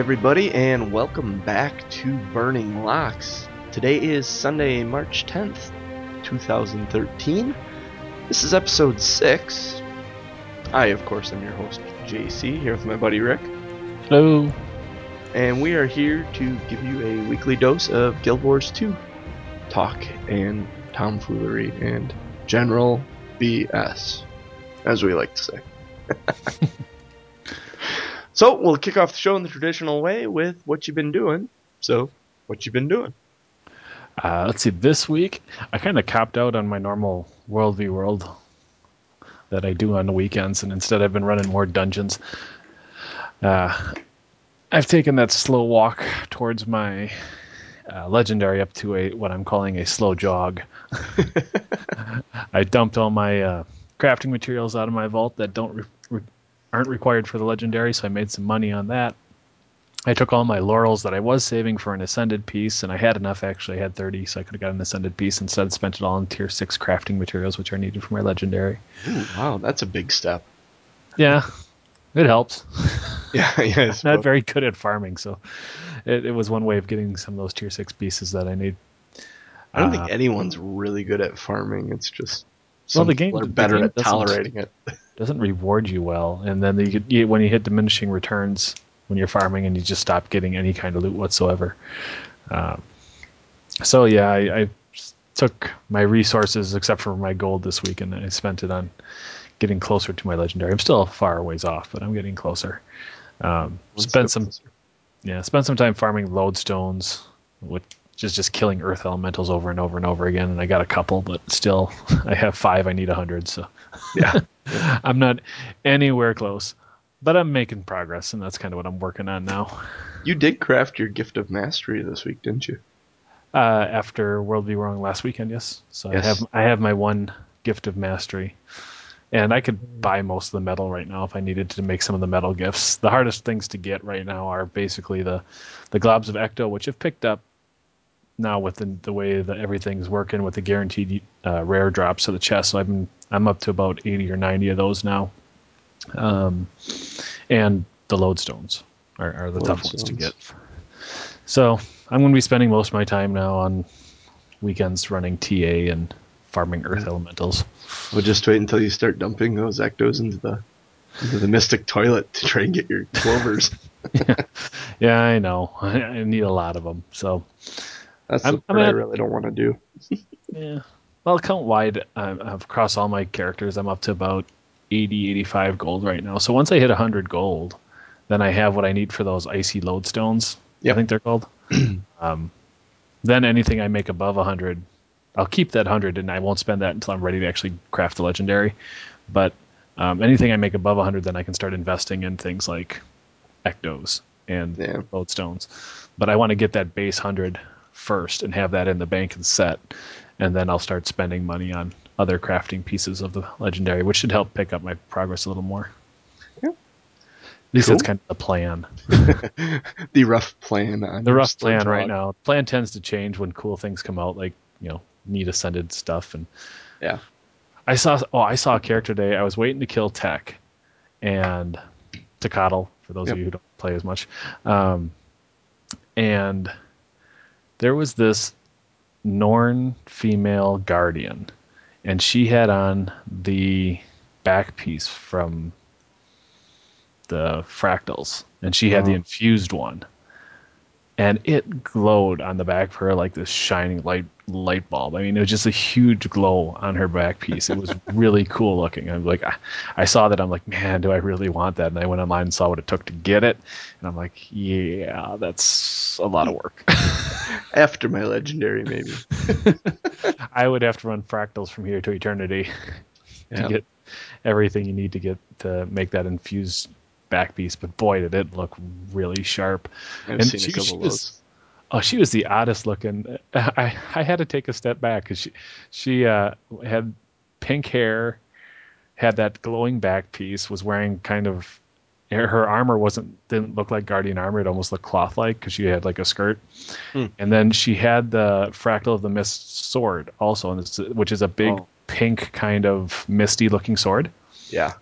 Everybody, and welcome back to Burning Locks. Today is Sunday, March 10th, 2013. This is episode 6. I, of course, am your host, JC, here with my buddy Rick. Hello. And we are here to give you a weekly dose of Guild Wars 2 talk and tomfoolery and general BS, as we like to say. so we'll kick off the show in the traditional way with what you've been doing. So, what you've been doing? Uh, let's see. This week, I kind of capped out on my normal World v World that I do on the weekends, and instead I've been running more dungeons. Uh, I've taken that slow walk towards my uh, legendary up to a what I'm calling a slow jog. I dumped all my uh, crafting materials out of my vault that don't re- re- aren't required for the legendary, so I made some money on that. I took all my laurels that I was saving for an ascended piece, and I had enough actually. I had 30, so I could have got an ascended piece. Instead, spent it all on tier six crafting materials, which are needed for my legendary. Ooh, wow, that's a big step. Yeah, it helps. Yeah, yeah. I'm not very good at farming, so it, it, was one way of getting some of those tier six pieces that I need. I don't uh, think anyone's really good at farming. It's just well, the game are better game at tolerating it. Doesn't reward you well, and then you, you, when you hit diminishing returns when you're farming, and you just stop getting any kind of loot whatsoever. Um, so yeah, I, I took my resources except for my gold this week, and I spent it on getting closer to my legendary. I'm still far ways off, but I'm getting closer. Um, spent some, closer. yeah, spent some time farming lodestones, which is just killing earth elementals over and over and over again. And I got a couple, but still, I have five. I need a hundred, so yeah, I'm not anywhere close, but I'm making progress, and that's kind of what I'm working on now. You did craft your gift of mastery this week, didn't you? Uh, after World v World last weekend, yes. So yes. I have I have my one gift of mastery. And I could buy most of the metal right now if I needed to make some of the metal gifts. The hardest things to get right now are basically the the globs of ecto, which I've picked up now with the, the way that everything's working with the guaranteed uh, rare drops to the chest. So I've been I'm up to about 80 or 90 of those now. Um, and the lodestones are, are the tough ones to get. So I'm going to be spending most of my time now on weekends running TA and farming earth elementals. We'll just wait until you start dumping those ectos into the into the mystic toilet to try and get your clovers. yeah. yeah, I know. I, I, need a lot of them. So that's I'm, the part I, I really don't want to do. yeah. Well, count wide. I've across all my characters. I'm up to about 80, 85 gold right now. So once I hit 100 gold, then I have what I need for those icy lodestones. Yep. I think they're called. um, then anything I make above 100 I'll keep that hundred and I won't spend that until I'm ready to actually craft the legendary. But um, anything I make above 100, then I can start investing in things like ectos and yeah. lodestones. But I want to get that base 100 first and have that in the bank and set, and then I'll start spending money on other crafting pieces of the legendary, which should help pick up my progress a little more. Yeah. At least cool. that's kind of the plan. the rough plan. the rough plan right now. Plan tends to change when cool things come out, like you know neat ascended stuff and yeah i saw oh i saw a character today i was waiting to kill tech and coddle for those yep. of you who don't play as much um, and there was this norn female guardian and she had on the back piece from the fractals and she had the oh. infused one and it glowed on the back of her like this shining light light bulb. I mean, it was just a huge glow on her back piece. It was really cool looking. I'm like, I, I, saw that. I'm like, man, do I really want that? And I went online and saw what it took to get it, and I'm like, yeah, that's a lot of work. After my legendary, maybe. I would have to run fractals from here to eternity to get everything you need to get to make that infused back piece, but boy, did it look really sharp. I've and seen she, a couple she was, Oh, she was the oddest looking. I I had to take a step back because she she uh, had pink hair, had that glowing back piece, was wearing kind of her armor wasn't didn't look like guardian armor. It almost looked cloth like because she had like a skirt, hmm. and then she had the fractal of the mist sword also, which is a big oh. pink kind of misty looking sword. Yeah,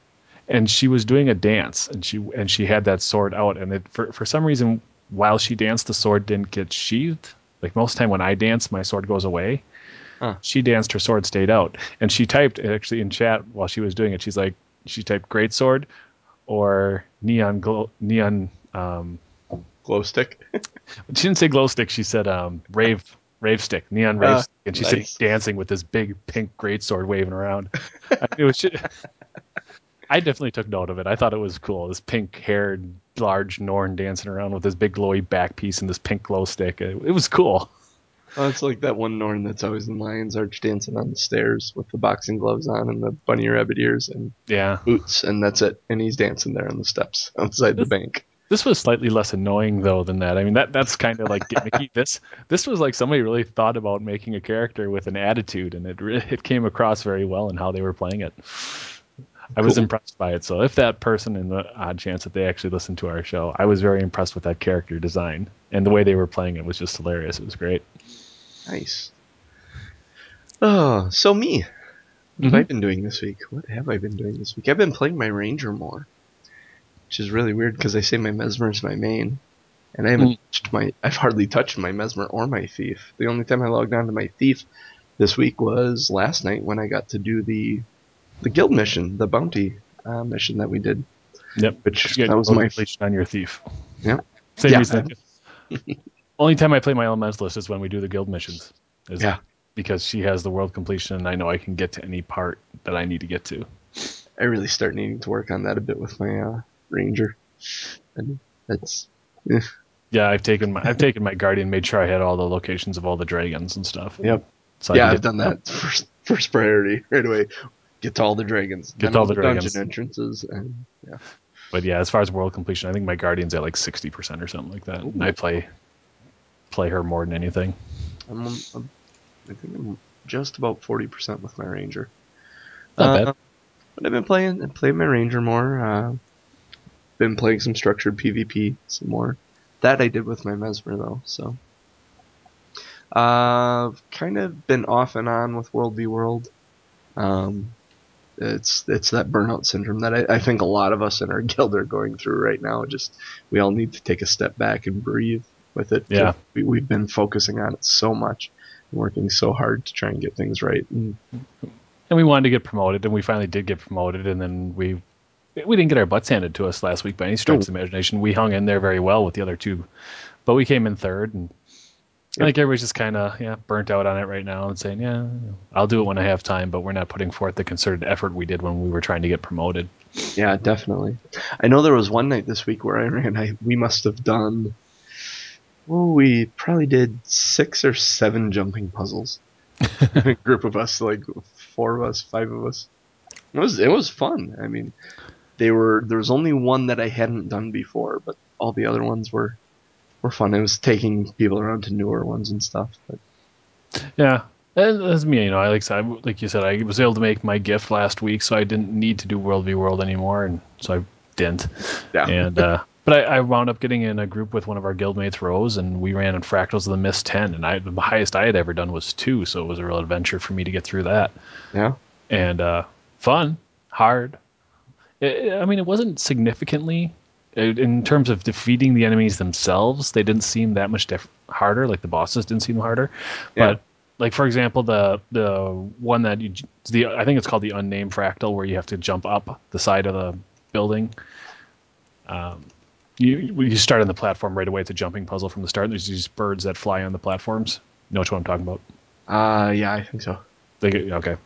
and she was doing a dance, and she and she had that sword out, and it for for some reason while she danced, the sword didn't get sheathed. Like most time when I dance, my sword goes away. Huh. She danced, her sword stayed out, and she typed actually in chat while she was doing it. She's like, she typed great sword or neon glow, neon. Um, Glow stick. she didn't say glow stick. She said um, rave rave stick, neon rave Ah, stick, and she's nice. dancing with this big pink great sword waving around. it was. I definitely took note of it. I thought it was cool. This pink haired, large Norn dancing around with this big glowy back piece and this pink glow stick. It, it was cool. Oh, it's like that one Norn that's always in Lion's Arch dancing on the stairs with the boxing gloves on and the bunny rabbit ears and Yeah. boots, and that's it. And he's dancing there on the steps outside the bank. This was slightly less annoying though than that. I mean that that's kind of like gimmicky. this this was like somebody really thought about making a character with an attitude, and it re- it came across very well in how they were playing it. I was impressed by it. So if that person, in the odd chance that they actually listened to our show, I was very impressed with that character design and the way they were playing it was just hilarious. It was great. Nice. Oh, so me. What have I Mhm. been doing this week? What have I been doing this week? I've been playing my ranger more, which is really weird because I say my mesmer is my main, and I haven't Mm. touched my. I've hardly touched my mesmer or my thief. The only time I logged on to my thief this week was last night when I got to do the the guild mission, the bounty uh, mission that we did, Yep. which that was my. on your thief. Yep. Same Yeah. reason. Only time I play my elementalist is when we do the guild missions. Is Yeah. Because she has the world completion, and I know I can get to any part that I need to get to. I really start needing to work on that a bit with my uh, ranger, and that's Yeah, I've taken my I've taken my guardian, made sure I had all the locations of all the dragons and stuff. Yep. So yeah, I've done that first first priority right away. Get to all the dragons. Get to all the dragons. dungeon entrances, and yeah, But yeah, as far as world completion, I think my guardian's at like sixty percent or something like that. And I play play her more than anything. I'm, I'm I think I'm just about forty percent with my ranger. Not Uh, bad. But I've been playing and playing my ranger more. Uh, been playing some structured PvP some more. That I did with my mesmer though. So uh, I've kind of been off and on with World v World. Um, it's it's that burnout syndrome that I, I think a lot of us in our guild are going through right now. Just we all need to take a step back and breathe with it. Yeah. we, we've been focusing on it so much, working so hard to try and get things right. And And we wanted to get promoted, and we finally did get promoted, and then we we didn't get our butts handed to us last week by any stretch of imagination. We hung in there very well with the other two, but we came in third, and I think everybody's just kind of yeah burnt out on it right now and saying yeah I'll do it when I have time, but we're not putting forth the concerted effort we did when we were trying to get promoted. Yeah, definitely. I know there was one night this week where I ran. I we must have done. Well, we probably did six or seven jumping puzzles. a group of us, like four of us, five of us. It was it was fun. I mean, they were there was only one that I hadn't done before, but all the other ones were were fun. It was taking people around to newer ones and stuff. But Yeah, and that's me. You know, I like I, like you said, I was able to make my gift last week, so I didn't need to do World v World anymore, and so I didn't. yeah, And uh, but I, I wound up getting in a group with one of our guildmates, Rose, and we ran in Fractals of the Mist ten, and I the highest I had ever done was two, so it was a real adventure for me to get through that, yeah, and uh, fun, hard. It, I mean, it wasn't significantly. uh, In terms of defeating the enemies themselves, they didn't seem that much diff- harder. Like the bosses didn't seem harder, Yeah. but like for example, the the one that you the I think it's called the unnamed fractal, where you have to jump up the side of the building. Um, you you start on the platform right away. It's a jumping puzzle from the start. There's these birds that fly on the platforms. You know which one I'm talking about? uh, yeah, I think so. They get, okay.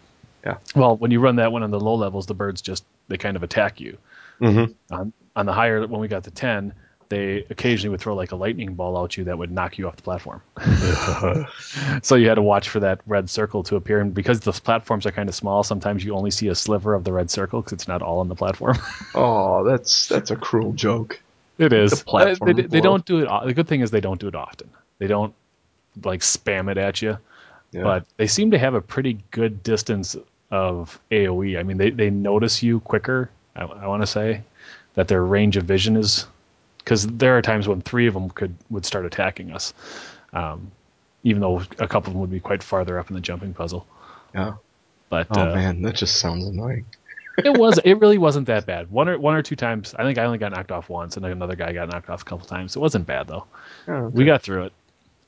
Yeah. Well, when you run that one on the low levels, the birds just they kind of attack you. Mm-hmm. On on the higher when we got to ten, they occasionally would throw like a lightning ball at you that would knock you off the platform. so you had to watch for that red circle to appear, and because the platforms are kind of small, sometimes you only see a sliver of the red circle because it's not all on the platform. oh, that's that's a cruel joke. It is. The Uh, they, they don't do it. The good thing is they don't do it often. They don't like spam it at you, Yeah. but they seem to have a pretty good distance of AOE. I mean, they, they notice you quicker. I, I want to say that their range of vision is because there are times when three of them could would start attacking us, um, even though a couple of them would be quite farther up in the jumping puzzle. yeah. But Oh uh, man, that just sounds annoying. It was. It really wasn't that bad. One or one or two times. I think I only got knocked off once, and another guy got knocked off a couple times. It wasn't bad though. Oh, okay. We got through it.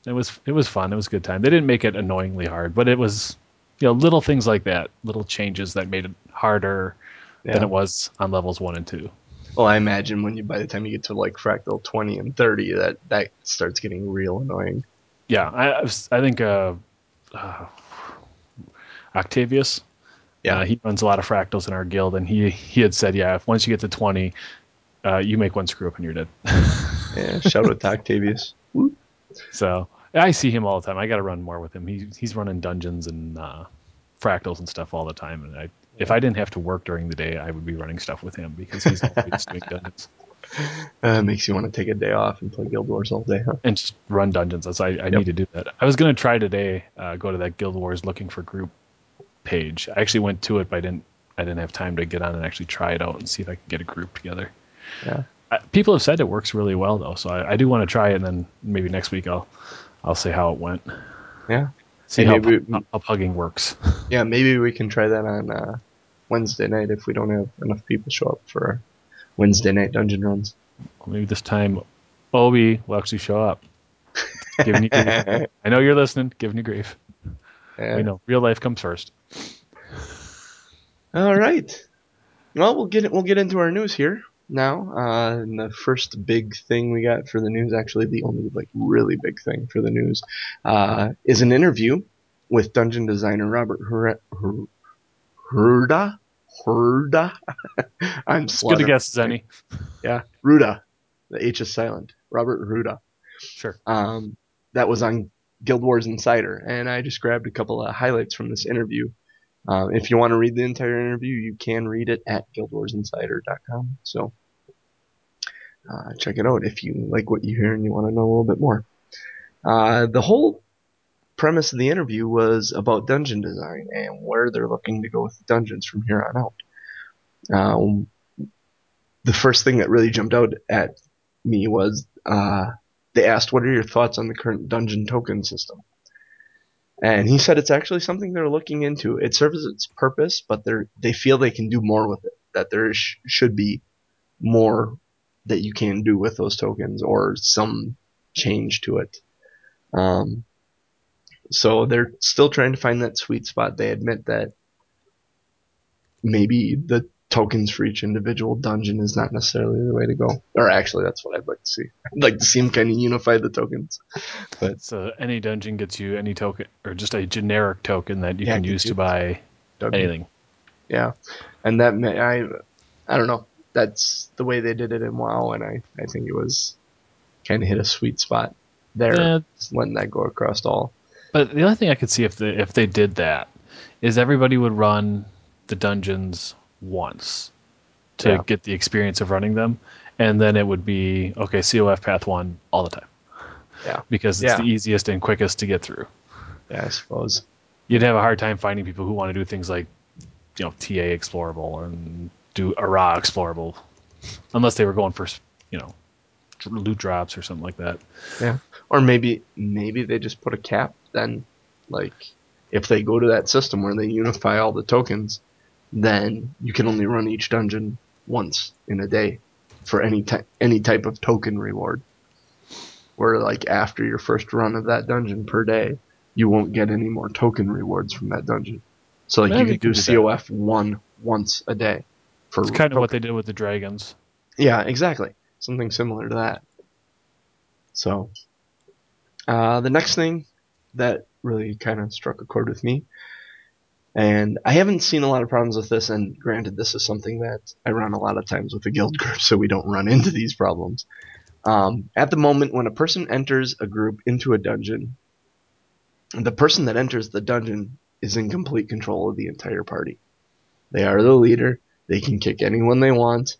It was it was fun. It was a good time. They didn't make it annoyingly hard, but it was you know little things like that, little changes that made it harder than it was on levels one and two. Well, I imagine when you by the time you get to like fractal twenty and thirty, that that starts getting real annoying. Yeah, I I I think uh, uh, Octavius. Yeah. uh, he runs a lot of fractals in our guild, and he he had said, yeah, if once you get to twenty, uh, you make one screw up and you're dead. Yeah, shout out to Octavius. So I see him all the time. I got to run more with him. He, he's running dungeons and uh, fractals and stuff all the time. And I, if I didn't have to work during the day, I would be running stuff with him because he's always doing dungeons Uh, makes you want to take a day off and play Guild Wars all day, huh? and just run dungeons. That's I, I need to do that. I was gonna try today. Uh, go to that Guild Wars looking for group page. I actually went to it, but I didn't. I didn't have time to get on and actually try it out and see if I could get a group together. Yeah. Uh, people have said it works really well though, so I, I do want to try it. And then maybe next week I'll I'll say how it went. Yeah. See how, maybe- pu- how pugging works. Yeah, maybe we can try that on uh, Wednesday night if we don't have enough people show up for Wednesday night dungeon runs. Maybe this time Obi will actually show up. Giving you grief. I know you're listening. Giving you grief. Yeah. I know. Real life comes first. All right. Well, we'll get it. We'll get into our news here now. Uh, and the first big thing we got for the news, actually, the only like really big thing for the news, uh, is an interview with dungeon designer Robert Her- Herda. Herda. I'm good to slaughtering- guess, Zenny. Yeah, Hrouda. The H is silent. Robert Hrouda. Sure. Um, that was on Guild Wars Insider, and I just grabbed a couple of highlights from this interview. Um, if you want to read the entire interview, you can read it at guildwarsinsider.com. So uh, check it out if you like what you hear and you want to know a little bit more. Uh, the whole premise of the interview was about dungeon design and where they're looking to go with dungeons from here on out. Um, the first thing that really jumped out at me was uh, they asked, "What are your thoughts on the current dungeon token system?" And he said it's actually something they're looking into. It serves its purpose, but they they feel they can do more with it. That there sh- should be more that you can do with those tokens, or some change to it. Um, so they're still trying to find that sweet spot. They admit that maybe the tokens for each individual dungeon is not necessarily the way to go. Or actually, that's what I'd like to see. I'd like to see them kind of unify the tokens. But so any dungeon gets you any token, or just a generic token that you Yeah, can use to buy Dungeon. anything. Yeah, and that may, I, I don't know. That's the way they did it in WoW, and I, I think it was kind of hit a sweet spot there, Yeah. letting that go across all. But the only thing I could see if they if they did that is everybody would run the dungeons once to Yeah. get the experience of running them, and then it would be okay. COF Path One all the time. Yeah. Because it's Yeah. the easiest and quickest to get through. Yeah, I suppose. You'd have a hard time finding people who want to do things like, you know, TA explorable and do Arah explorable, unless they were going for, you know, loot drops or something like that. Yeah, or maybe maybe they just put a cap then, like if they go to that system where they unify all the tokens, then you can only run each dungeon once in a day for any ty- any type of token reward. Where like after your first run of that dungeon per day, you won't get any more token rewards from that dungeon. So like Yeah, you could do do that. COF one once a day. For It's kind of what they did with the dragons. yeah, exactly. Something similar to that. So, uh, the next thing that really kind of struck a chord with me, and I haven't seen a lot of problems with this, and granted, this is something that I run a lot of times with the guild group, so we don't run into these problems. Um, at the moment, when a person enters a group into a dungeon, the person that enters the dungeon is in complete control of the entire party. They are the leader. They can kick anyone they want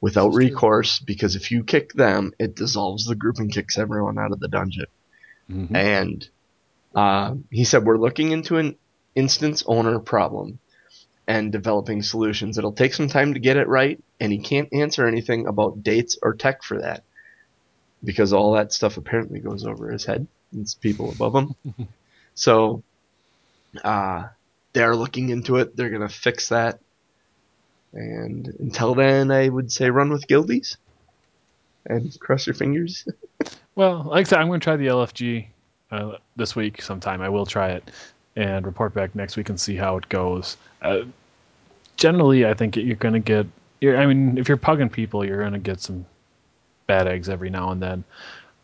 without This is true. recourse because if you kick them, it dissolves the group and kicks everyone out of the dungeon. Mhm. And uh, he said, We're looking into an instance owner problem and developing solutions. It'll take some time to get it right, and he can't answer anything about dates or tech for that because all that stuff apparently goes over his head. It's people above him. so uh, they're looking into it. They're going to fix that. And until then, I would say run with guildies and cross your fingers. well, like I said, I'm going to try the LFG uh, this week sometime. I will try it and report back next week and see how it goes. Uh, generally, I think you're going to get. I mean, if you're pugging people, you're going to get some bad eggs every now and then.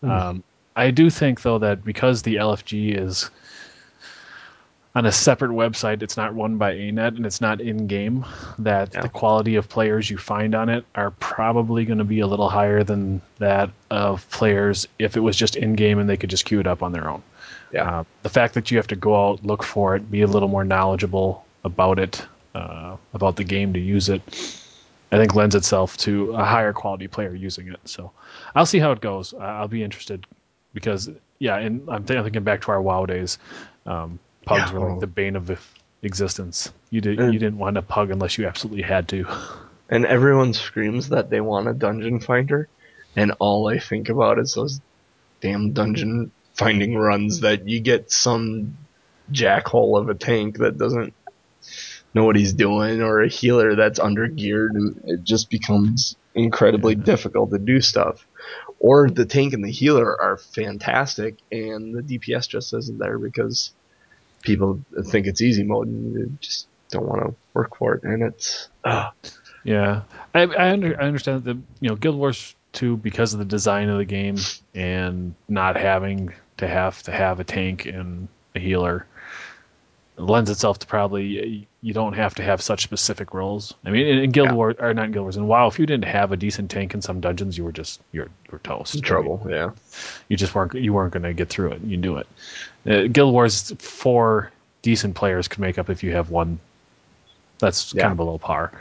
Mm. Um, I do think though that because the LFG is on a separate website, it's not run by ANET and it's not in game, that yeah. the quality of players you find on it are probably going to be a little higher than that of players if it was just in game and they could just queue it up on their own. Yeah. Uh, the fact that you have to go out, look for it, be a little more knowledgeable about it, uh, about the game to use it, I think lends itself to a higher quality player using it. So I'll see how it goes. I'll be interested because yeah, and I'm, th- I'm thinking back to our WoW days. Um, pugs yeah. were like the bane of existence. You did and, you didn't want a pug unless you absolutely had to. And everyone screams that they want a dungeon finder, and all I think about is those damn dungeon finding runs that you get some jackhole of a tank that doesn't know what he's doing or a healer that's under geared and it just becomes incredibly difficult to do stuff. Or the tank and the healer are fantastic and the DPS just isn't there because people think it's easy mode and you just don't want to work for it and it's uh. yeah I, I, under, I understand that you know guild wars 2 because of the design of the game and not having to have to have a tank and a healer lends itself to probably you don't have to have such specific roles. I mean, in, in Guild yeah. Wars or not in Guild Wars, and WoW, if you didn't have a decent tank in some dungeons, you were just you're you're toast. Trouble, I mean, yeah. You just weren't you weren't going to get through it. You knew it. Uh, Guild Wars four decent players could make up if you have one. That's yeah. kind of below par.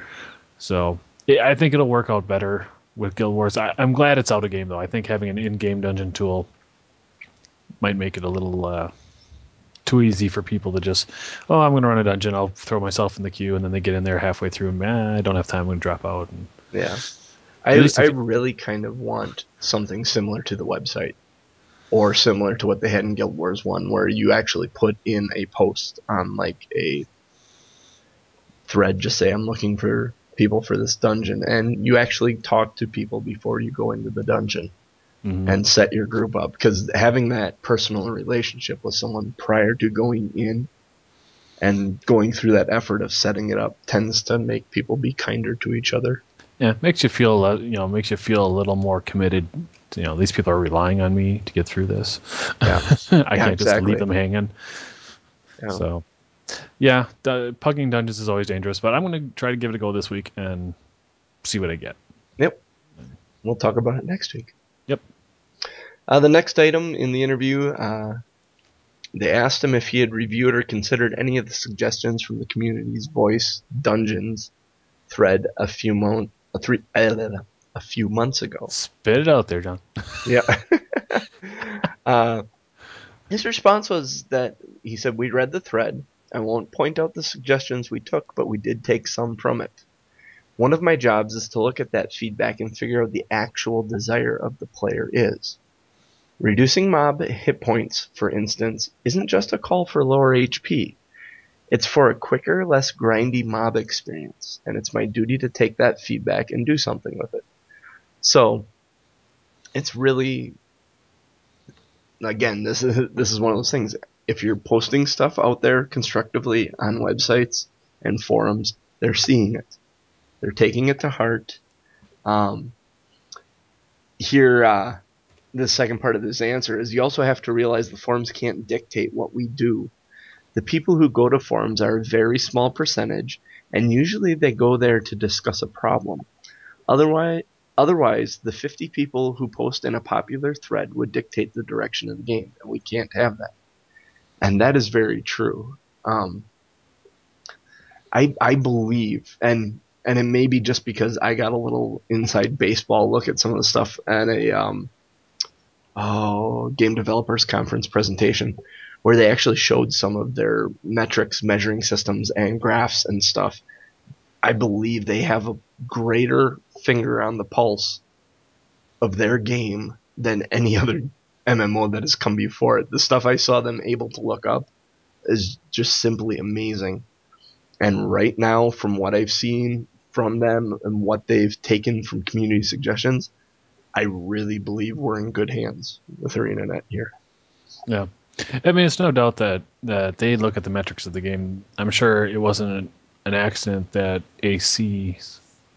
So I think it'll work out better with Guild Wars. I, am glad it's out of game though. I think having an in-game dungeon tool might make it a little. Uh, too easy for people to just, oh, I'm going to run a dungeon. I'll throw myself in the queue, and then they get in there halfway through, and I don't have time. I'm going to drop out. And, yeah, I I really kind of want something similar to the website, or similar to what they had in Guild Wars One, where you actually put in a post on like a thread, just say I'm looking for people for this dungeon, and you actually talk to people before you go into the dungeon mm-hmm. and set your group up because having that personal relationship with someone prior to going in and going through that effort of setting it up tends to make people be kinder to each other. Yeah, makes you feel you know makes you feel a little more committed. To, you know, these people are relying on me to get through this. Yeah, I yeah, can't exactly. just leave them hanging. Yeah. So, yeah, the, pugging dungeons is always dangerous, but I'm going to try to give it a go this week and see what I get. Yep. We'll talk about it next week. Uh, the next item in the interview, uh, they asked him if he had reviewed or considered any of the suggestions from the community's voice dungeons thread a few mo- a three uh, a few months ago. Spit it out there, John. yeah. uh, his response was that he said we read the thread. I won't point out the suggestions we took, but we did take some from it. One of my jobs is to look at that feedback and figure out the actual desire of the player is. Reducing mob hit points, for instance, isn't just a call for lower HP. It's for a quicker, less grindy mob experience, and it's my duty to take that feedback and do something with it. So, it's really again, this is this is one of those things. If you're posting stuff out there constructively on websites and forums, they're seeing it. They're taking it to heart. Um, here, uh, the second part of this answer is you also have to realize the forums can't dictate what we do. The people who go to forums are a very small percentage, and usually they go there to discuss a problem. Otherwise, otherwise, the 50 people who post in a popular thread would dictate the direction of the game, and we can't have that. And that is very true. Um, I I believe, and and it may be just because I got a little inside baseball look at some of the stuff at a um, oh, Game Developers Conference presentation where they actually showed some of their metrics, measuring systems, and graphs and stuff. I believe they have a greater finger on the pulse of their game than any other MMO that has come before it. The stuff I saw them able to look up is just simply amazing. And right now, from what I've seen from them and what they've taken from community suggestions, I really believe we're in good hands with ArenaNet here. Yeah. I mean, it's no doubt that, that they look at the metrics of the game. I'm sure it wasn't an accident that AC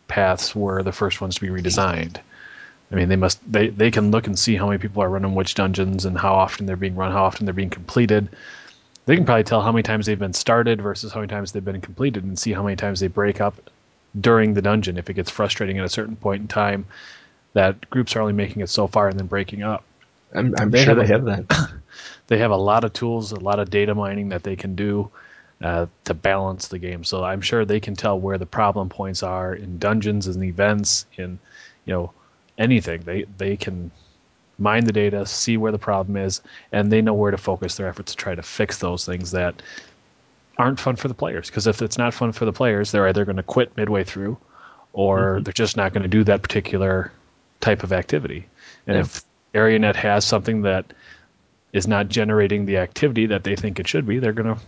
paths were the first ones to be redesigned. I mean, they must they, they can look and see how many people are running which dungeons and how often they're being run, how often they're being completed. They can probably tell how many times they've been started versus how many times they've been completed and see how many times they break up during the dungeon if it gets frustrating at a certain point in time that groups are only making it so far and then breaking up. I'm, I'm they sure have they have that. they have a lot of tools, a lot of data mining that they can do uh, to balance the game. So I'm sure they can tell where the problem points are in dungeons and events, in you know anything. They they can mine the data, see where the problem is, and they know where to focus their efforts to try to fix those things that aren't fun for the players. Because if it's not fun for the players, they're either going to quit midway through, or mm-hmm. they're just not going to do that particular type of activity. And yeah. if ArenaNet has something that is not generating the activity that they think it should be, they're going to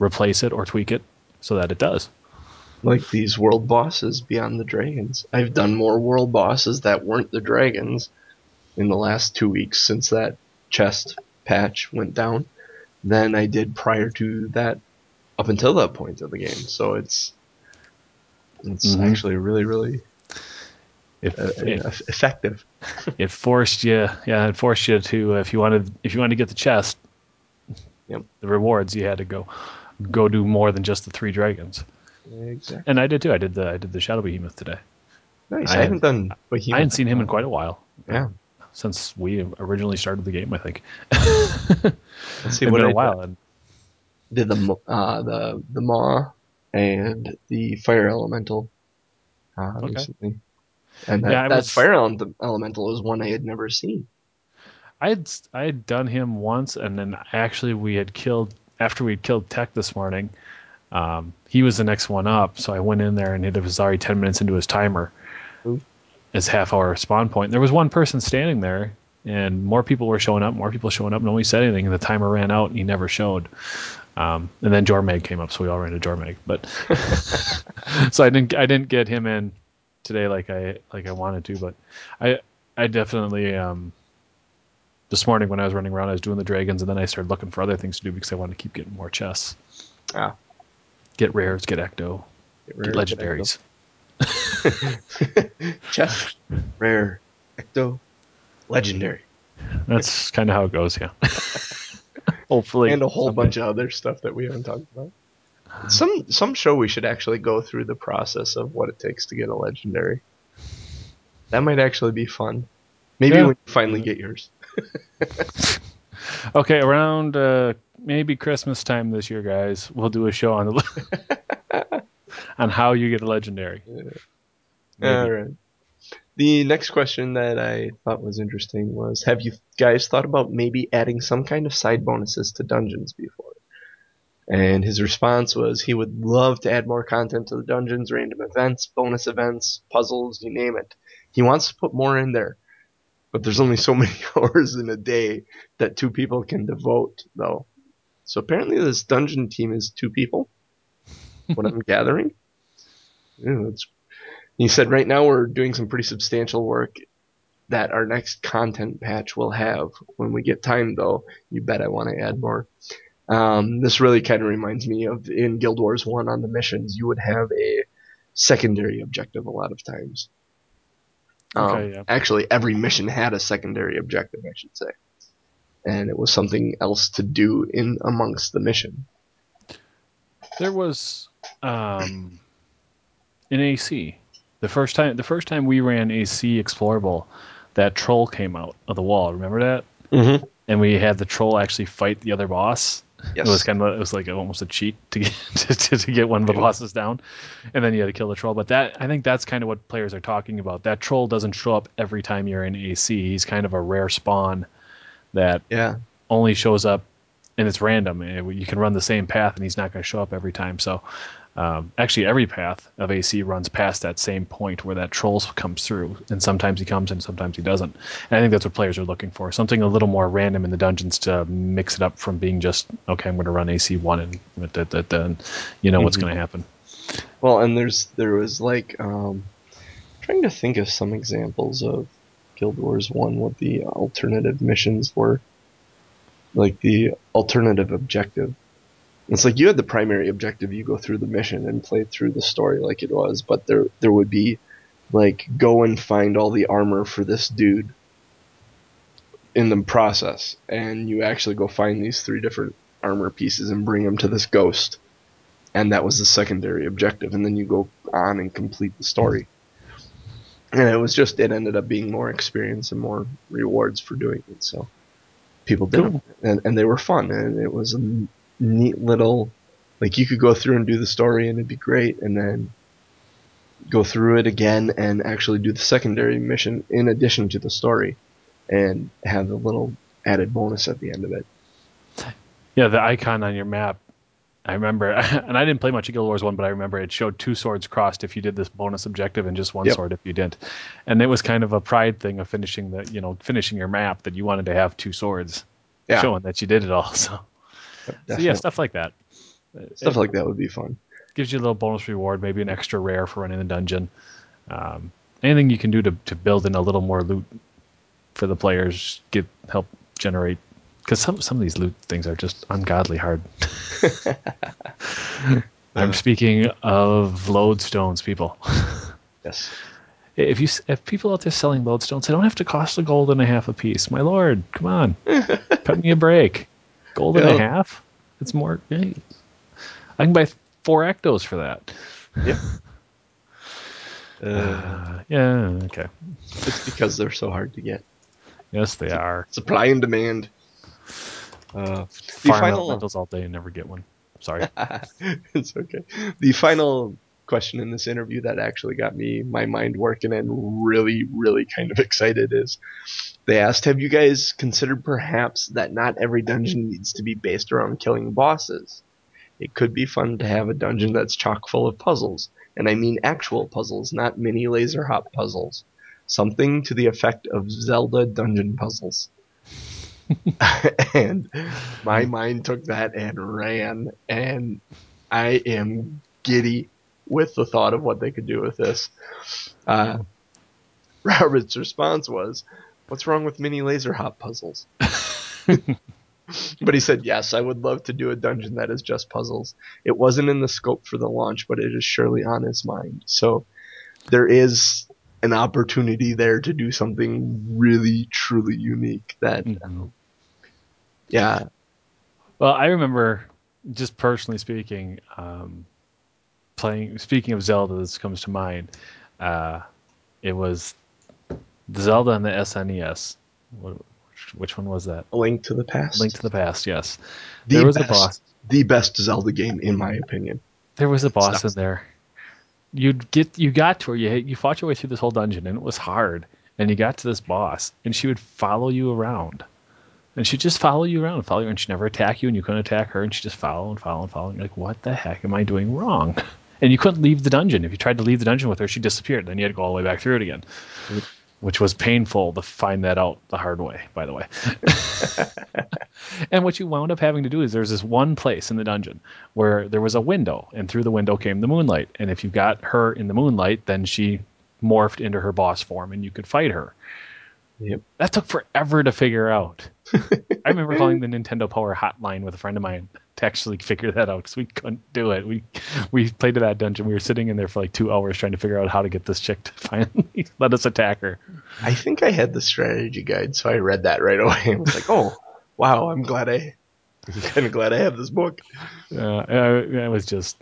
replace it or tweak it so that it does. Like these world bosses beyond the dragons. I've done more world bosses that weren't the dragons in the last two weeks since that chest patch went down than I did prior to that up until that point of the game. So it's it's mm-hmm. actually really really if, uh, if effective. it forced you, yeah, it forced you to if you wanted if you wanted to get the chest, yep. the rewards you had to go go do more than just the three dragons. Exactly. And I did too. I did the I did the Shadow Behemoth today. Nice. I, I haven't done Behemoth. I hadn't seen him in quite a while. Yeah. Since we originally started the game, I think. Let's see it's what a while. And did the uh, the the maw and the fire elemental uh, okay. recently. And that, yeah, that was, fire elemental is one I had never seen. I had I had done him once, and then actually we had killed after we'd killed Tech this morning. Um, he was the next one up, so I went in there and it was already ten minutes into his timer. Ooh. His half hour spawn point. There was one person standing there, and more people were showing up. More people showing up. And nobody said anything, and the timer ran out, and he never showed. Um, and then Jormag came up, so we all ran to Jormag. But so I didn't I didn't get him in today like I like I wanted to, but I I definitely um, this morning when I was running around, I was doing the dragons, and then I started looking for other things to do because I wanted to keep getting more chests. Ah. Get rares, get ecto, get, rare, get legendaries. Chest, rare, ecto, legendary. That's kind of how it goes, yeah. Hopefully, and a whole someday. bunch of other stuff that we haven't talked about. Some some show we should actually go through the process of what it takes to get a legendary. That might actually be fun. Maybe yeah. when you finally get yours. okay, around uh, maybe Christmas time this year, guys, we'll do a show on the on how you get a legendary. Yeah. All right. The next question that I thought was interesting was: Have you guys thought about maybe adding some kind of side bonuses to dungeons before? And his response was he would love to add more content to the dungeons, random events, bonus events, puzzles, you name it. He wants to put more in there. But there's only so many hours in a day that two people can devote, though. So apparently this dungeon team is two people. what I'm gathering. Yeah, he said right now we're doing some pretty substantial work that our next content patch will have. When we get time, though, you bet I want to add more. Um, this really kind of reminds me of in Guild Wars 1 on the missions, you would have a secondary objective a lot of times. Um, okay, yeah. Actually, every mission had a secondary objective, I should say. And it was something else to do in amongst the mission. There was um, in AC. The first time the first time we ran AC Explorable, that troll came out of the wall. Remember that? Mm-hmm. And we had the troll actually fight the other boss. Yes. It was kind of it was like almost a cheat to get to, to, get one of the bosses down, and then you had to kill the troll. But that I think that's kind of what players are talking about. That troll doesn't show up every time you're in AC. He's kind of a rare spawn that yeah only shows up and it's random. You can run the same path and he's not going to show up every time. So um, actually, every path of AC runs past that same point where that troll comes through, and sometimes he comes and sometimes he doesn't. And I think that's what players are looking for something a little more random in the dungeons to mix it up from being just, okay, I'm going to run AC 1 and, and you know mm-hmm. what's going to happen. Well, and there's there was like um, trying to think of some examples of Guild Wars One what the alternative missions were, like the alternative objective. It's like you had the primary objective, you go through the mission and play through the story like it was, but there there would be like go and find all the armor for this dude in the process, and you actually go find these three different armor pieces and bring them to this ghost, and that was the secondary objective, and then you go on and complete the story. And it was just it ended up being more experience and more rewards for doing it. So people did Cool. them, and, and they were fun, and it was neat little like you could go through and do the story and it'd be great, and then go through it again and actually do the secondary mission in addition to the story, and have the little added bonus at the end of it. Yeah, the icon on your map. I remember, and I didn't play much of Guild Wars One, but I remember it showed two swords crossed if you did this bonus objective, and just one Yep. sword if you didn't. And it was kind of a pride thing of finishing the, you know, finishing your map that you wanted to have two swords, Yeah, showing that you did it all. So, so yeah, stuff like that. stuff It like that would be fun. gives you a little bonus reward, maybe an extra rare for running the dungeon. Um, anything you can do to, to build in a little more loot for the players, get help generate. Because some some of these loot things are just ungodly hard. I'm Uh. speaking of lodestones, people. Yes. If you if people out there selling lodestones, they don't have to cost a gold and a half a piece. My lord, come on, cut me a break. Gold and a half? It's more. hey, I can buy four ectos for that. Yep. Uh, Uh, yeah, okay. it's because they're so hard to get. Yes, they are. Supply and demand. Uh, Farm final- all day and never get one. Sorry. it's okay. The final question in this interview that actually got me my mind working and really, really kind of excited is they asked, Have you guys considered perhaps that not every dungeon needs to be based around killing bosses? It could be fun to have a dungeon that's chock full of puzzles, and I mean actual puzzles, not mini laser hop puzzles. Something to the effect of Zelda dungeon puzzles. and my mind took that and ran, and I am giddy with the thought of what they could do with this. Uh, Robert's response was, "What's wrong with mini laser hop puzzles?" but he said, "Yes, I would love to do a dungeon that is just puzzles. It wasn't in the scope for the launch, but it is surely on his mind. So there is." An opportunity there to do something really, truly unique. That, Mhm. yeah, Well, I remember, just personally speaking, um, playing. Speaking of Zelda, this comes to mind. Uh, it was Zelda on the SNES. Which, which one was that? A Link to the Past. Link to the Past. Yes, the there was best, a boss. the best Zelda game in my opinion. There was a boss Stuff. in there. You'd get you got to her. You you fought your way through this whole dungeon, and it was hard. And you got to this boss, and she would follow you around, and she'd just follow you around, and follow you, and she'd never attack you, and you couldn't attack her, and she'd just follow and follow and follow. And you're like, what the heck am I doing wrong? And you couldn't leave the dungeon. If you tried to leave the dungeon with her, she disappeared. Then you had to go all the way back through it again, mm-hmm. which was painful to find that out the hard way. By the way. And what you wound up having to do is there's this one place in the dungeon where there was a window, and through the window came the moonlight. And if you got her in the moonlight, then she morphed into her boss form, and you could fight her. Yep. That took forever to figure out. I remember calling the Nintendo Power hotline with a friend of mine to actually figure that out because we couldn't do it. We we played to that dungeon. We were sitting in there for like two hours trying to figure out how to get this chick to finally let us attack her. I think I had the strategy guide, so I read that right away. I was like, "Oh, wow! I'm glad I, I'm kind of glad I have this book." Uh, it was just,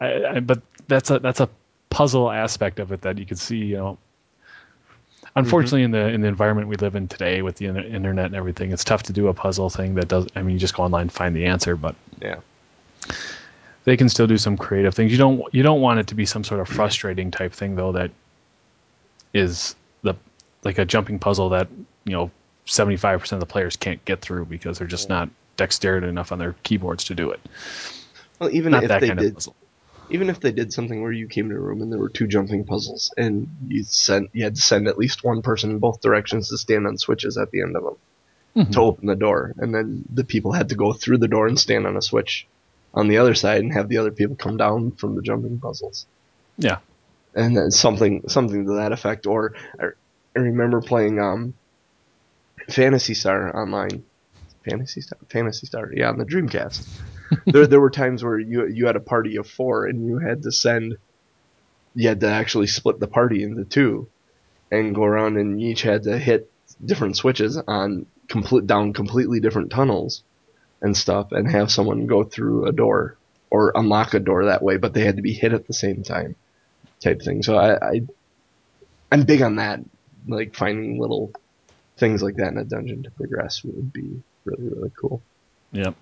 I, I, but that's a that's a puzzle aspect of it that you can see. You know, unfortunately, mm-hmm. in the in the environment we live in today with the internet and everything, it's tough to do a puzzle thing that does. I mean, you just go online and find the answer, but Yeah. they can still do some creative things. You don't you don't want it to be some sort of mm-hmm. frustrating type thing though that is the like a jumping puzzle that you know seventy five percent of the players can't get through because they're just not dexterity enough on their keyboards to do it. Well, even Not if that they kind of did, puzzle. Even if they did something where you came to a room and there were two jumping puzzles, and you sent, you had to send at least one person in both directions to stand on switches at the end of them Mhm. to open the door, and then the people had to go through the door and stand on a switch on the other side and have the other people come down from the jumping puzzles. Yeah. And then something something to that effect. Or I, I remember playing um, Phantasy Star online. Phantasy Star, Phantasy Star, yeah, on the Dreamcast. There, there were times where you you had a party of four and you had to send, you had to actually split the party into two, and go around and you each had to hit different switches on complete down completely different tunnels and stuff, and have someone go through a door or unlock a door that way, but they had to be hit at the same time, type thing. So I, I I'm big on that, like finding little things like that in a dungeon to progress would be really really cool. Yep.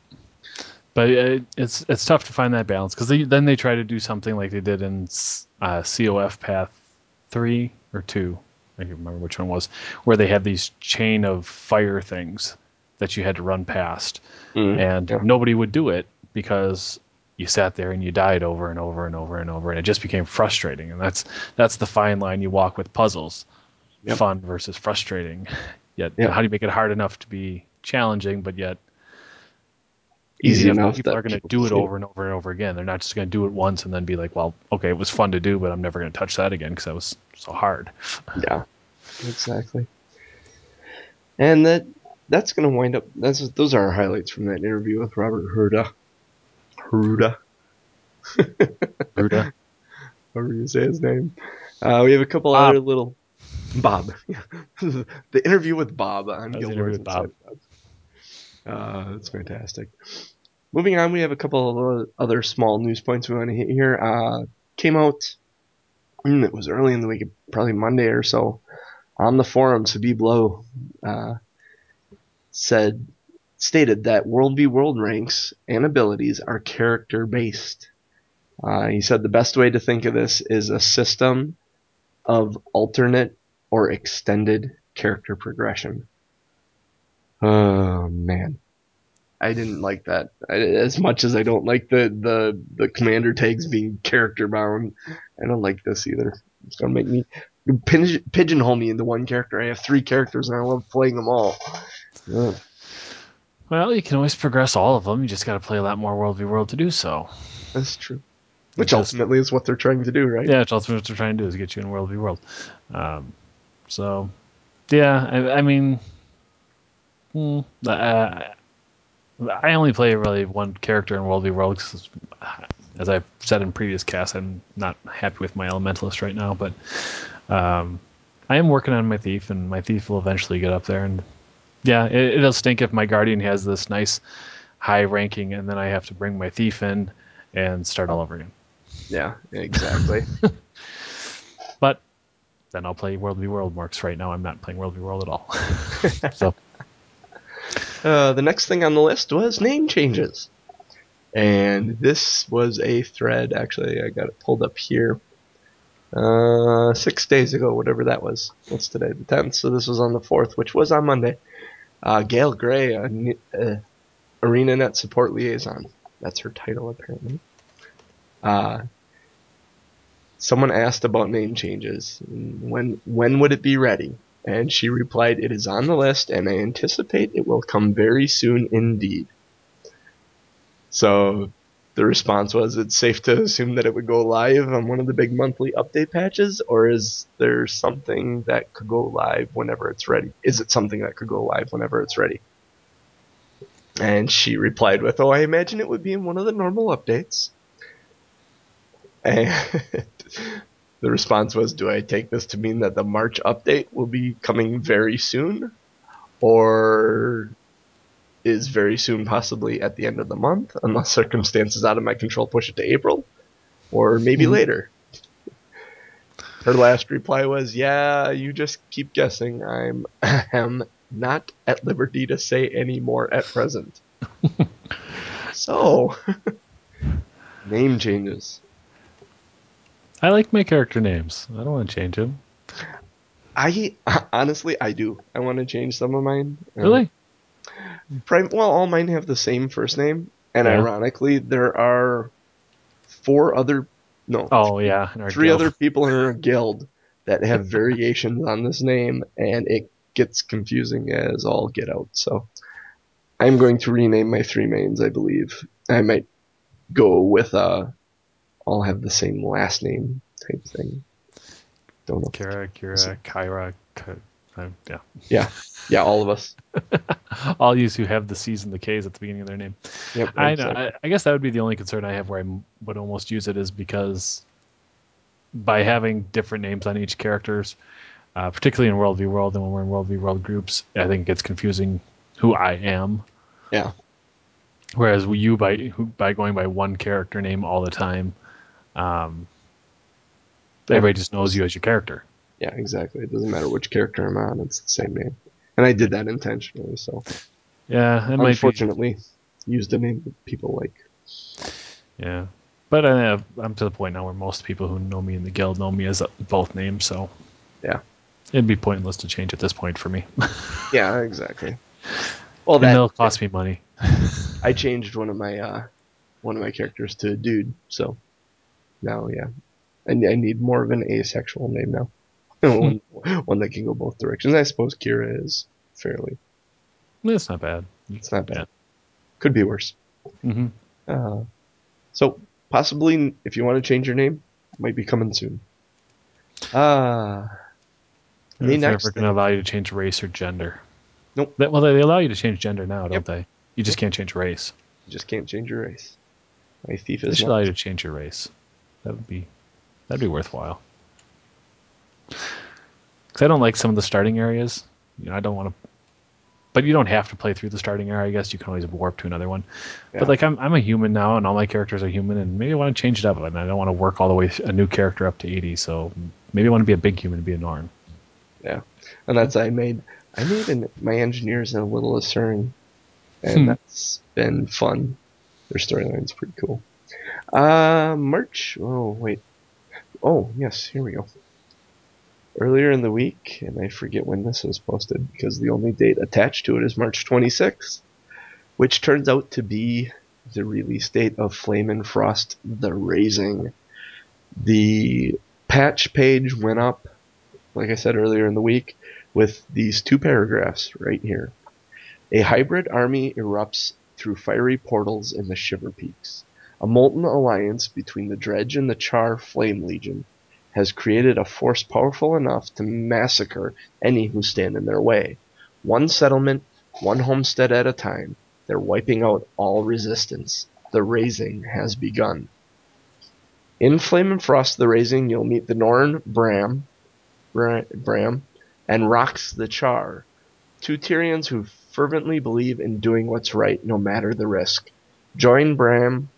But it, it's it's tough to find that balance because then they try to do something like they did in uh, COF Path three or two. I can't remember which one was, where they had these chain of fire things that you had to run past, Mm, and yeah. nobody would do it because you sat there and you died over and over and over and over, and it just became frustrating. And that's that's the fine line you walk with puzzles, Yep. fun versus frustrating. Yet, Yep. how do you make it hard enough to be challenging, but yet Easy enough enough People that are going to do it over and over and over again. They're not just going to do it once and then be like, "Well, okay, it was fun to do, but I'm never going to touch that again because that was so hard." Yeah, exactly. And that that's going to wind up. That's those are our highlights from that interview with Robert Hrouda. Hrouda, Ruda. however you say his name. Uh, we have a couple Bob. other little Bob. the interview with Bob on That was the Guild with Bob. Bob. Uh, that's fantastic. Moving on, we have a couple of other small news points we want to hit here. Uh, came out. mm, It was early in the week, probably Monday or so. On the forums, Habib Loew uh, said stated that World v World ranks and abilities are character based. Uh, he said the best way to think of this is a system of alternate or extended character progression. Oh man, I didn't like that I, as much as I don't like the the the commander tags being character bound. I don't like this either. It's gonna make me pin- pigeonhole me into one character. I have three characters and I love playing them all. Ugh. Well, you can always progress all of them. You just got to play a lot more World v World to do so. That's true. Which Just- ultimately is what they're trying to do, right? Yeah, it's ultimately what they're trying to do is get you in World v World. Um, so, yeah, I, I mean, hmm, uh, I only play really one character in World v World 'cause, as I've said in previous casts, I'm not happy with my Elementalist right now, but um, I am working on my Thief, and my Thief will eventually get up there. And yeah, it, it'll stink if my Guardian has this nice high ranking, and then I have to bring my Thief in and start all over again. Yeah, exactly. But then I'll play World v World 'cause right now I'm not playing World v World at all. so uh, the next thing on the list was name changes. And this was a thread, actually, I got it pulled up here. Uh, six days ago, whatever that was. What's today? The 10th. So this was on the 4th, which was on Monday. Uh, Gaile Gray, uh, ArenaNet support liaison. That's her title, apparently. Uh, someone asked about name changes. When when would it be ready? And she replied, "It is on the list, and I anticipate it will come very soon indeed." So the response was, "It's safe to assume that it would go live on one of the big monthly update patches, or is there something that could go live whenever it's ready? Is it something that could go live whenever it's ready?" And she replied with, "Oh, I imagine it would be in one of the normal updates." And the response was, "Do I take this to mean that the March update will be coming very soon, or is very soon possibly at the end of the month, unless circumstances out of my control push it to April, or maybe Mhm. later?" Her last reply was, "Yeah, you just keep guessing. I'm am not at liberty to say any more at present." so, name changes. I like my character names. I don't want to change them. I honestly, I do. I want to change some of mine. Uh, Really? Prim- well, all mine have the same first name, and Yeah. ironically, there are four other, no, Oh yeah, three guild. other people in our guild that have variations on this name, and it gets confusing as all get out. So, I'm going to rename my three mains. I believe I might go with a all have the same last name type thing. Don't know. Kara, Kira, Kyra, K- uh, yeah. Yeah, yeah, all of us. All you who have the C's and the K's at the beginning of their name. Yep, I know. exactly. I, I guess that would be the only concern I have where I m- would almost use it is because by having different names on each characters, uh, particularly in World v World and when we're in World v World groups, I think it gets confusing who I am. Yeah, Whereas you by by going by one character name all the time, um, everybody just knows you as your character. yeah, exactly. It doesn't matter which character I'm on; it's the same name. And I did that intentionally, so Yeah, be. unfortunately, used a name that people like. Yeah, but I, I'm to the point now where most people who know me in the guild know me as uh, both names, so Yeah. it'd be pointless to change at this point for me. Yeah, exactly. Well, and that it'll cost me money. I changed one of my uh, one of my characters to a dude, so now yeah, I, I need more of an asexual name now, one, one that can go both directions. I suppose Kira is fairly. It's not bad. It's not bad. Yeah. Could be worse. hmm Uh, so possibly, if you want to change your name, might be coming soon. Uh, the They're never going to allow you to change race or gender. Nope. That, well, they allow you to change gender now, don't Yep. they? You just can't change race. you just can't change your race. My thief They should not. allow you to change your race. That would be that'd be worthwhile. Because I don't like some of the starting areas. You know, I don't want to. But you don't have to play through the starting area. I guess you can always warp to another one. Yeah. But like I'm, I'm a human now, and all my characters are human, and maybe I want to change it up, and I don't want to work all the way a new character up to 80. So maybe I want to be a big human and be a Norn. Yeah, and that's I made. I made an, my engineers in a little Asuran, and Hmm. that's been fun. Their storyline's pretty cool. Uh, March. Oh wait. Oh yes, here we go. Earlier in the week, and I forget when this was posted because the only date attached to it is March 26th, which turns out to be the release date of Flame and Frost: The Razing. The patch page went up, like I said earlier in the week, with these two paragraphs right here. A hybrid army erupts through fiery portals in the Shiver Peaks. A molten alliance between the Dredge and the Char Flame Legion has created a force powerful enough to massacre any who stand in their way. One settlement, one homestead at a time, they're wiping out all resistance. The Razing has begun. In Flame and Frost, the Razing, you'll meet the Norn Bram, Bram, and Rox the Char, two Tyrians who fervently believe in doing what's right no matter the risk. Join Bram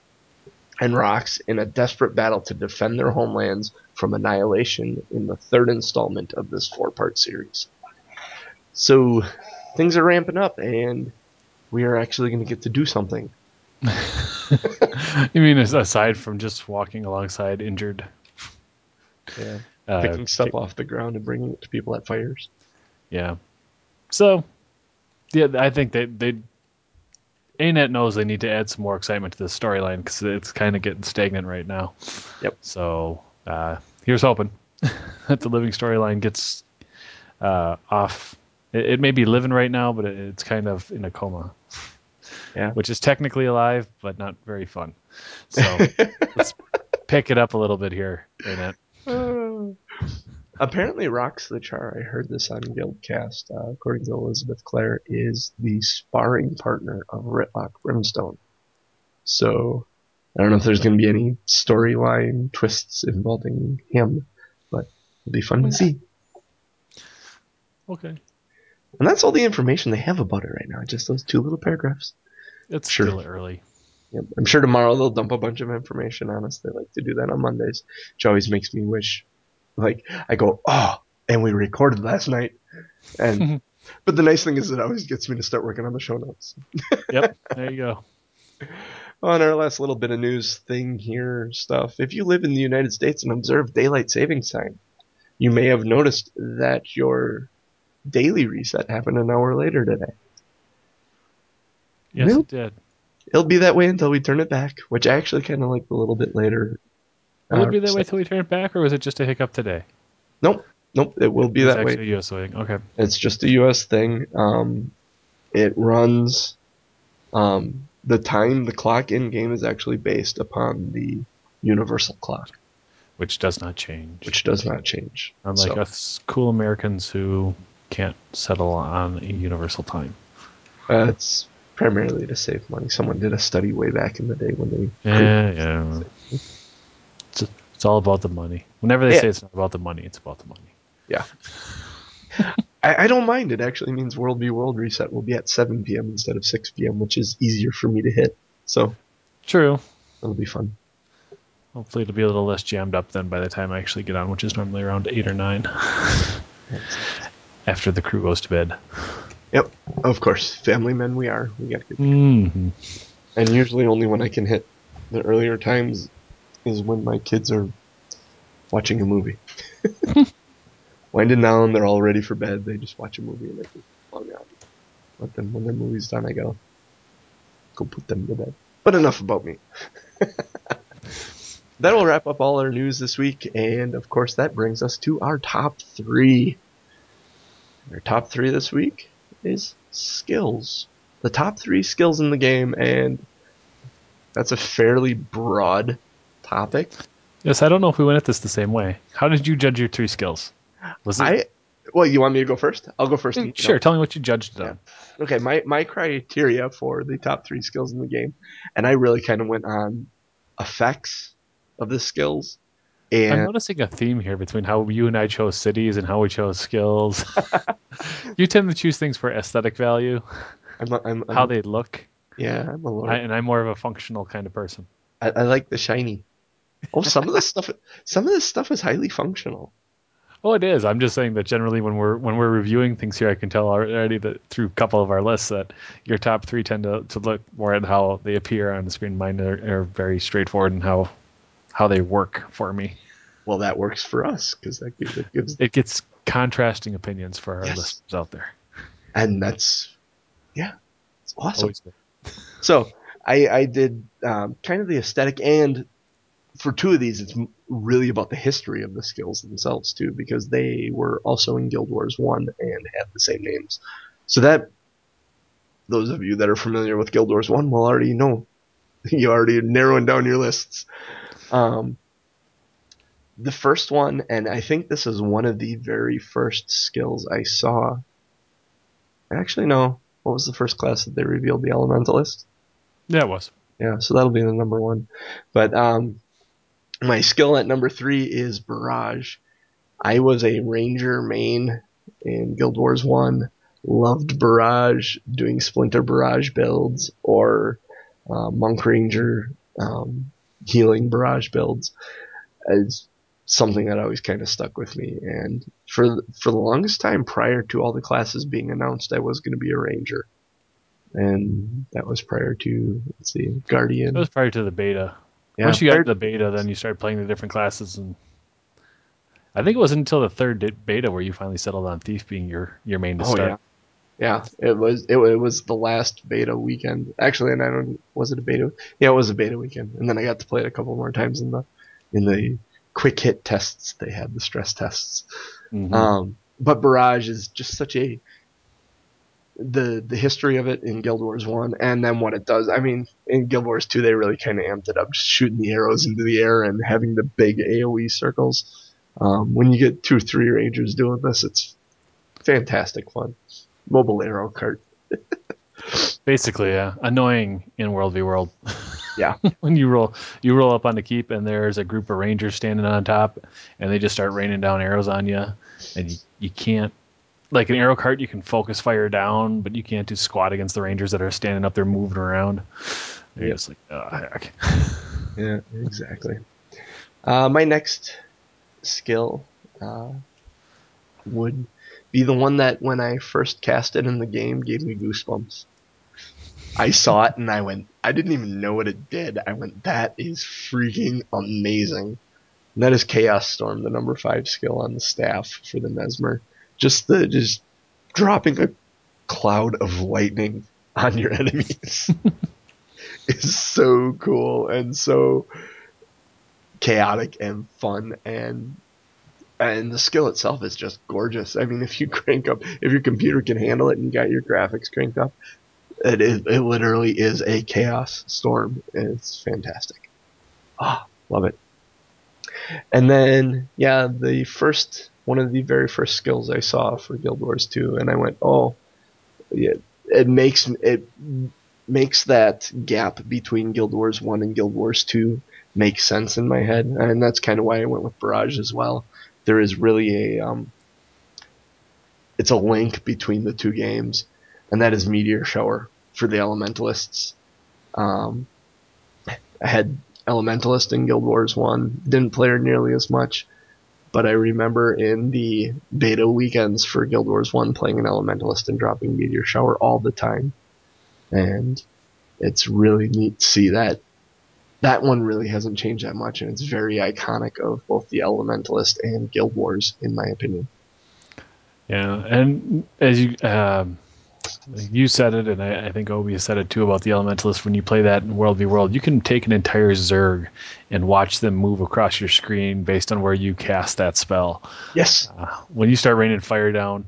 and Rox in a desperate battle to defend their homelands from annihilation in the third installment of this four part series. So things are ramping up, and we are actually going to get to do something. you mean aside from just walking alongside injured, Yeah. uh, Picking stuff off the ground and bringing it to people at fires. Yeah. So, yeah, I think they they ANET knows they need to add some more excitement to this storyline because it's kind of getting stagnant right now. Yep. So uh, here's hoping that the living storyline gets uh, off. It, it may be living right now, but it, it's kind of in a coma. Yeah. Which is technically alive, but not very fun. So let's pick it up a little bit here, ANET. Apparently, Rox the Char, I heard this on Guildcast, uh, according to Elizabeth Clare, is the sparring partner of Rytlock Brimstone. So, I don't know if there's going to be any storyline twists involving him, but it'll be fun to see. Okay. And that's all the information they have about it right now, just those two little paragraphs. It's Sure. still early. Yep. I'm sure tomorrow they'll dump a bunch of information on us. They like to do that on Mondays, which always makes me wish, like, I go, oh, and we recorded last night. And, but the nice thing is it always gets me to start working on the show notes. Yep. There you go. On our last little bit of news thing here, stuff. If you live in the United States and observe daylight savings time, you may have noticed that your daily reset happened an hour later today. Yes, Nope. it did. It'll be that way until we turn it back, which I actually kind of like a little bit later. Will it be that way till we turn it back, or was it just a hiccup today? Nope, nope. It will be It's that way. a US thing. Okay. It's just a U.S. thing. Um, it runs. Um, the time, the clock in game is actually based upon the universal clock, which does not change. which does not change. Unlike So, us cool Americans who can't settle on a universal time. uh, it's primarily to save money. Someone did a study way back in the day when they. Yeah, yeah. It's, it's all about the money. Whenever they Yeah. say it's not about the money, it's about the money. Yeah. I, I don't mind. It actually means World v World Reset will be at 7 p.m. instead of 6 p.m., which is easier for me to hit. So True. it'll be fun. Hopefully it'll be a little less jammed up then by the time I actually get on, which is normally around eight or nine after the crew goes to bed. Yep. Of course, family men we are. We got to hmm And usually only when I can hit the earlier times is when my kids are watching a movie. Winding down, they're all ready for bed. They just watch a movie and I can log out. Let them, when their movie's done, I go, go put them to bed. But enough about me. that will wrap up all our news this week, and of course, that brings us to our top three. Our top three this week is skills. The top three skills in the game, and that's a fairly broad topic. Yes, I don't know if we went at this the same way. How did you judge your three skills? Was it I well, you want me to go first? I'll go first. Mm, and sure? know. Tell me what you judged it Yeah. on. Okay, my my criteria for the top three skills in the game, and I really kind of went on effects of the skills, I'm noticing a theme here between how you and I chose cities and how we chose skills. you tend to choose things for aesthetic value, I'm, a, I'm, I'm how they look, yeah, I'm a little. I, and I'm more of a functional kind of person. I, I like the shiny. Oh, some of this stuff, some of this stuff is highly functional. Oh, it is. I'm just saying that generally when we're when we're reviewing things here, I can tell already that through a couple of our lists that your top three tend to, to look more at how they appear on the screen. Mine are, are very straightforward and how how they work for me. Well, that works for us because that gives, it gives, It gets contrasting opinions for our Yes. listeners out there. and that's, yeah, it's awesome. So I, I did um, kind of the aesthetic, and for two of these, it's really about the history of the skills themselves too, because they were also in Guild Wars One and had the same names. So that those of you that are familiar with Guild Wars One will already know. you already narrowing down your lists. Um, the first one, and I think this is one of the very first skills I saw. Actually, no. What was the first class that they revealed? The Elementalist. Yeah, it was. Yeah, so that'll be the number one. But um, my skill at number three is Barrage. I was a Ranger main in Guild Wars 1. Loved Barrage, doing Splinter Barrage builds or uh, Monk Ranger um, healing Barrage builds. It's something that always kind of stuck with me. And for for the longest time prior to all the classes being announced, I was going to be a Ranger. And that was prior to, let's see, Guardian. It was prior to the beta. Yeah, Once you got prior- to the beta, then you started playing the different classes, and I think it wasn't until the third beta where you finally settled on Thief being your your main to Oh start. yeah, yeah. It was it, it was the last beta weekend actually, and I don't was it a beta? Yeah, it was a beta weekend, and then I got to play it a couple more times in the in the quick hit tests they had, the stress tests. Mhm. Um, but Barrage is just such a the the history of it in Guild Wars One, and then what it does. I mean, in Guild Wars Two, they really kind of amped it up, just shooting the arrows into the air and having the big AOE circles. Um, when you get two, three rangers doing this, it's fantastic fun. Mobile arrow cart. Basically, yeah, annoying in World v World. Yeah. when you roll you roll up on the keep and there's a group of rangers standing on top and they just start raining down arrows on you and you, you can't like an arrow cart you can focus fire down but you can't do squat against the rangers that are standing up there moving around you're just like oh heck Yeah, exactly. Uh, my next skill uh, would be the one that when I first cast it in the game gave me goosebumps. I saw it and I went, I didn't even know what it did. I went, that is freaking amazing. And that is Chaos Storm, the number five skill on the staff for the Mesmer. Just the, just dropping a cloud of lightning on your enemies is so cool and so chaotic and fun and and the skill itself is just gorgeous. I mean, if you crank up, if your computer can handle it and you got your graphics cranked up, It, is, it literally is a chaos storm. It's fantastic. Ah, love it. And then, yeah, the first one of the very first skills I saw for Guild Wars 2, and I went, oh, yeah, it makes it makes that gap between Guild Wars 1 and Guild Wars 2 make sense in my head, and that's kind of why I went with Barrage as well. There is really a um, it's a link between the two games, and that is Meteor Shower for the Elementalists. Um, I had Elementalist in Guild Wars 1, didn't play her nearly as much, but I remember in the beta weekends for Guild Wars 1 playing an Elementalist and dropping Meteor Shower all the time. And it's really neat to see that that one really hasn't changed that much, and it's very iconic of both the Elementalist and Guild Wars, in my opinion. Yeah, and as you um, you said it, and I, I, think Obi said it too about the Elementalist. When you play that in World v World, you can take an entire Zerg and watch them move across your screen based on where you cast that spell. Yes. Uh, when you start raining fire down,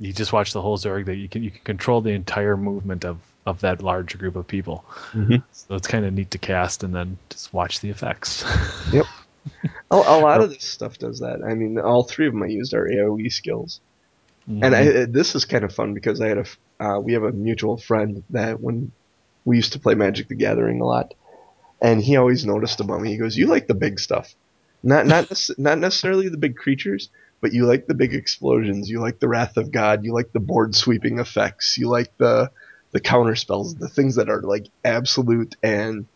you just watch the whole Zerg. That you can you can control the entire movement of of that large group of people. Mm-hmm. So it's kind of neat to cast and then just watch the effects. yep. A, a, lot of this stuff does that. I mean, all three of them I used are AOE skills. Mm-hmm. And I, this is kind of fun because I had a uh, we have a mutual friend that when we used to play Magic the Gathering a lot, and he always noticed about me. He goes, "You like the big stuff, not not not necessarily the big creatures, but you like the big explosions. You like the Wrath of God. You like the board sweeping effects. You like the the counter spells, the things that are like absolute and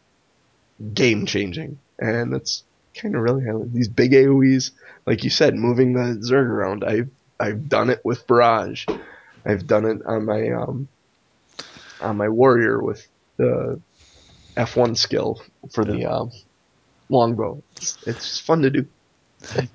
game changing. And that's kind of really how these big AoEs, like you said, moving the Zerg around. I've I've done it with Barrage. I've done it on my um, on my warrior with the F1 skill for the um, longbow. It's, it's fun to do.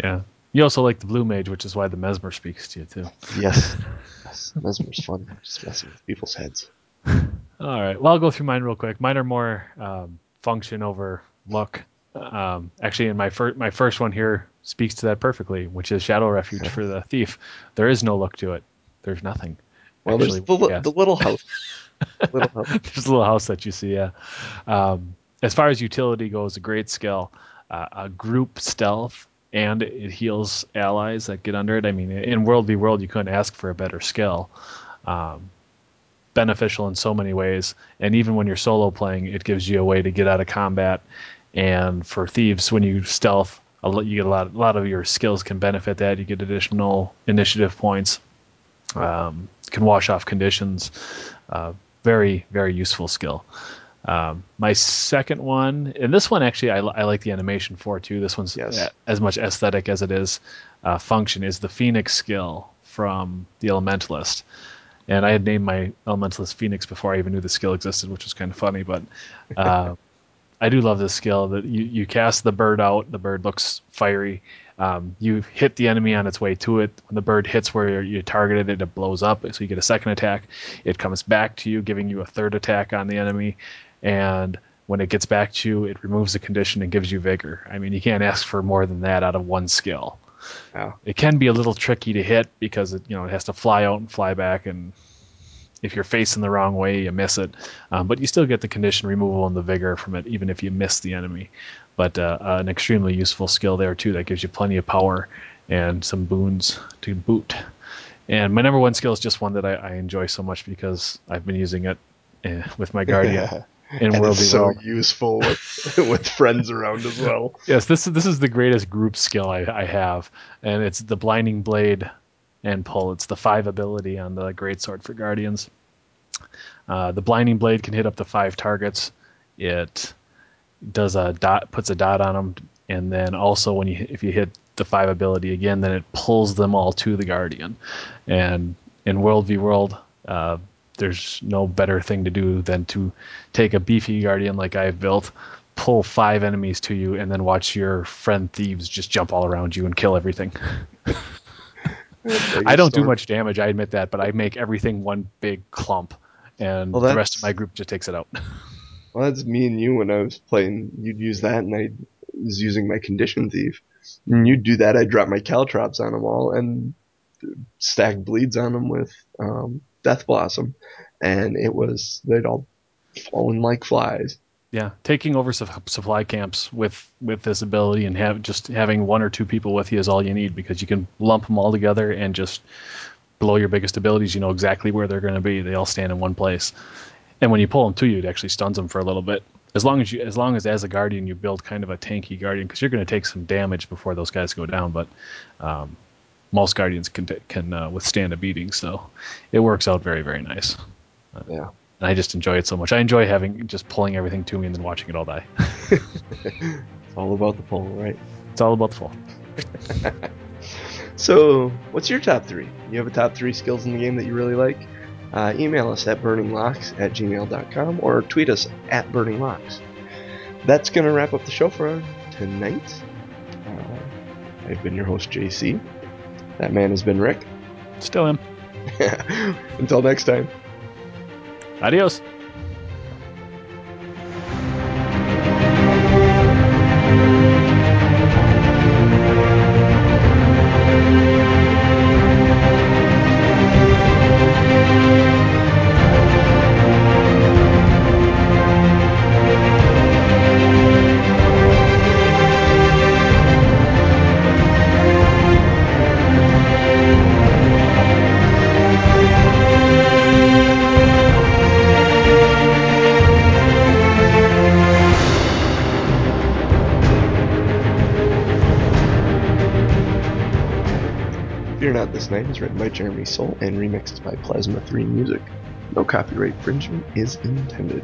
yeah. You also like the blue mage, which is why the mesmer speaks to you too. Yes. yes. Mesmer's fun. Just messing with people's heads. All right. Well, I'll go through mine real quick. Mine are more um, function over look. Um, actually, in my first my first one here speaks to that perfectly, which is Shadow Refuge for the thief. There is no look to it. There's nothing. Well, Actually, there's the, the little house. little house. there's a little house that you see. Yeah. Um, as far as utility goes, a great skill. Uh, a group stealth and it heals allies that get under it. I mean, in World v World, you couldn't ask for a better skill. Um, beneficial in so many ways. And even when you're solo playing, it gives you a way to get out of combat. And for thieves, when you stealth, you get a lot. A lot of your skills can benefit that. You get additional initiative points. Um, can wash off conditions. Uh, very very useful skill. Um, my second one, and this one actually I, I like the animation for too. This one's yes. as much aesthetic as it is uh, function. Is the Phoenix skill from the Elementalist and I had named my Elementalist Phoenix before I even knew the skill existed, which was kind of funny. But uh, I do love this skill that you, you cast the bird out. The bird looks fiery. Um, you hit the enemy on its way to it. When the bird hits where you targeted it, it blows up, so you get a second attack. It comes back to you, giving you a third attack on the enemy, and when it gets back to you, it removes the condition and gives you vigor. I mean, you can't ask for more than that out of one skill. Yeah. It can be a little tricky to hit because it, you know it has to fly out and fly back, and if you're facing the wrong way, you miss it. Um, but you still get the condition removal and the vigor from it, even if you miss the enemy. But uh, uh, an extremely useful skill there too that gives you plenty of power and some boons to boot. And my number one skill is just one that I, I enjoy so much because I've been using it uh, with my guardian. in and World it's so World. useful with, with friends around as well. Yes, this is this is the greatest group skill I, I have, and it's the blinding blade and pull. It's the five ability on the great sword for guardians. Uh, the blinding blade can hit up to five targets. It does a dot, puts a dot on them, and then also when you if you hit the five ability again, then it pulls them all to the guardian. And in World v World, uh, there's no better thing to do than to take a beefy guardian like I've built, pull five enemies to you, and then watch your friend thieves just jump all around you and kill everything. I don't do much damage, I admit that, but I make everything one big clump, and well, the rest of my group just takes it out. well, that's me and you when I was playing. You'd use that, and I was using my condition thief. And you'd do that, I'd drop my caltrops on them all, and stack bleeds on them with um, Death Blossom, and it was they'd all fallen like flies. Yeah, taking over su- supply camps with with this ability and have just having one or two people with you is all you need because you can lump them all together and just blow your biggest abilities. You know exactly where they're going to be. They all stand in one place, and when you pull them to you, it actually stuns them for a little bit. As long as you, as long as as a guardian you build kind of a tanky guardian because you're going to take some damage before those guys go down, but um, most guardians can can uh, withstand a beating, so it works out very very nice. Yeah. And I just enjoy it so much. I enjoy having just pulling everything to me and then watching it all die. It's all about the pull, right? It's all about the full. So, what's your top three? You have a top three skills in the game that you really like? Uh, email us at burninglocks at gmail.com or tweet us at burninglocks. That's going to wrap up the show for tonight. Uh, I've been your host, JC. That man has been Rick. Still am. Until next time. Adiós. Is written by Jeremy Soule and remixed by Plasma 3 Music. No copyright infringement is intended.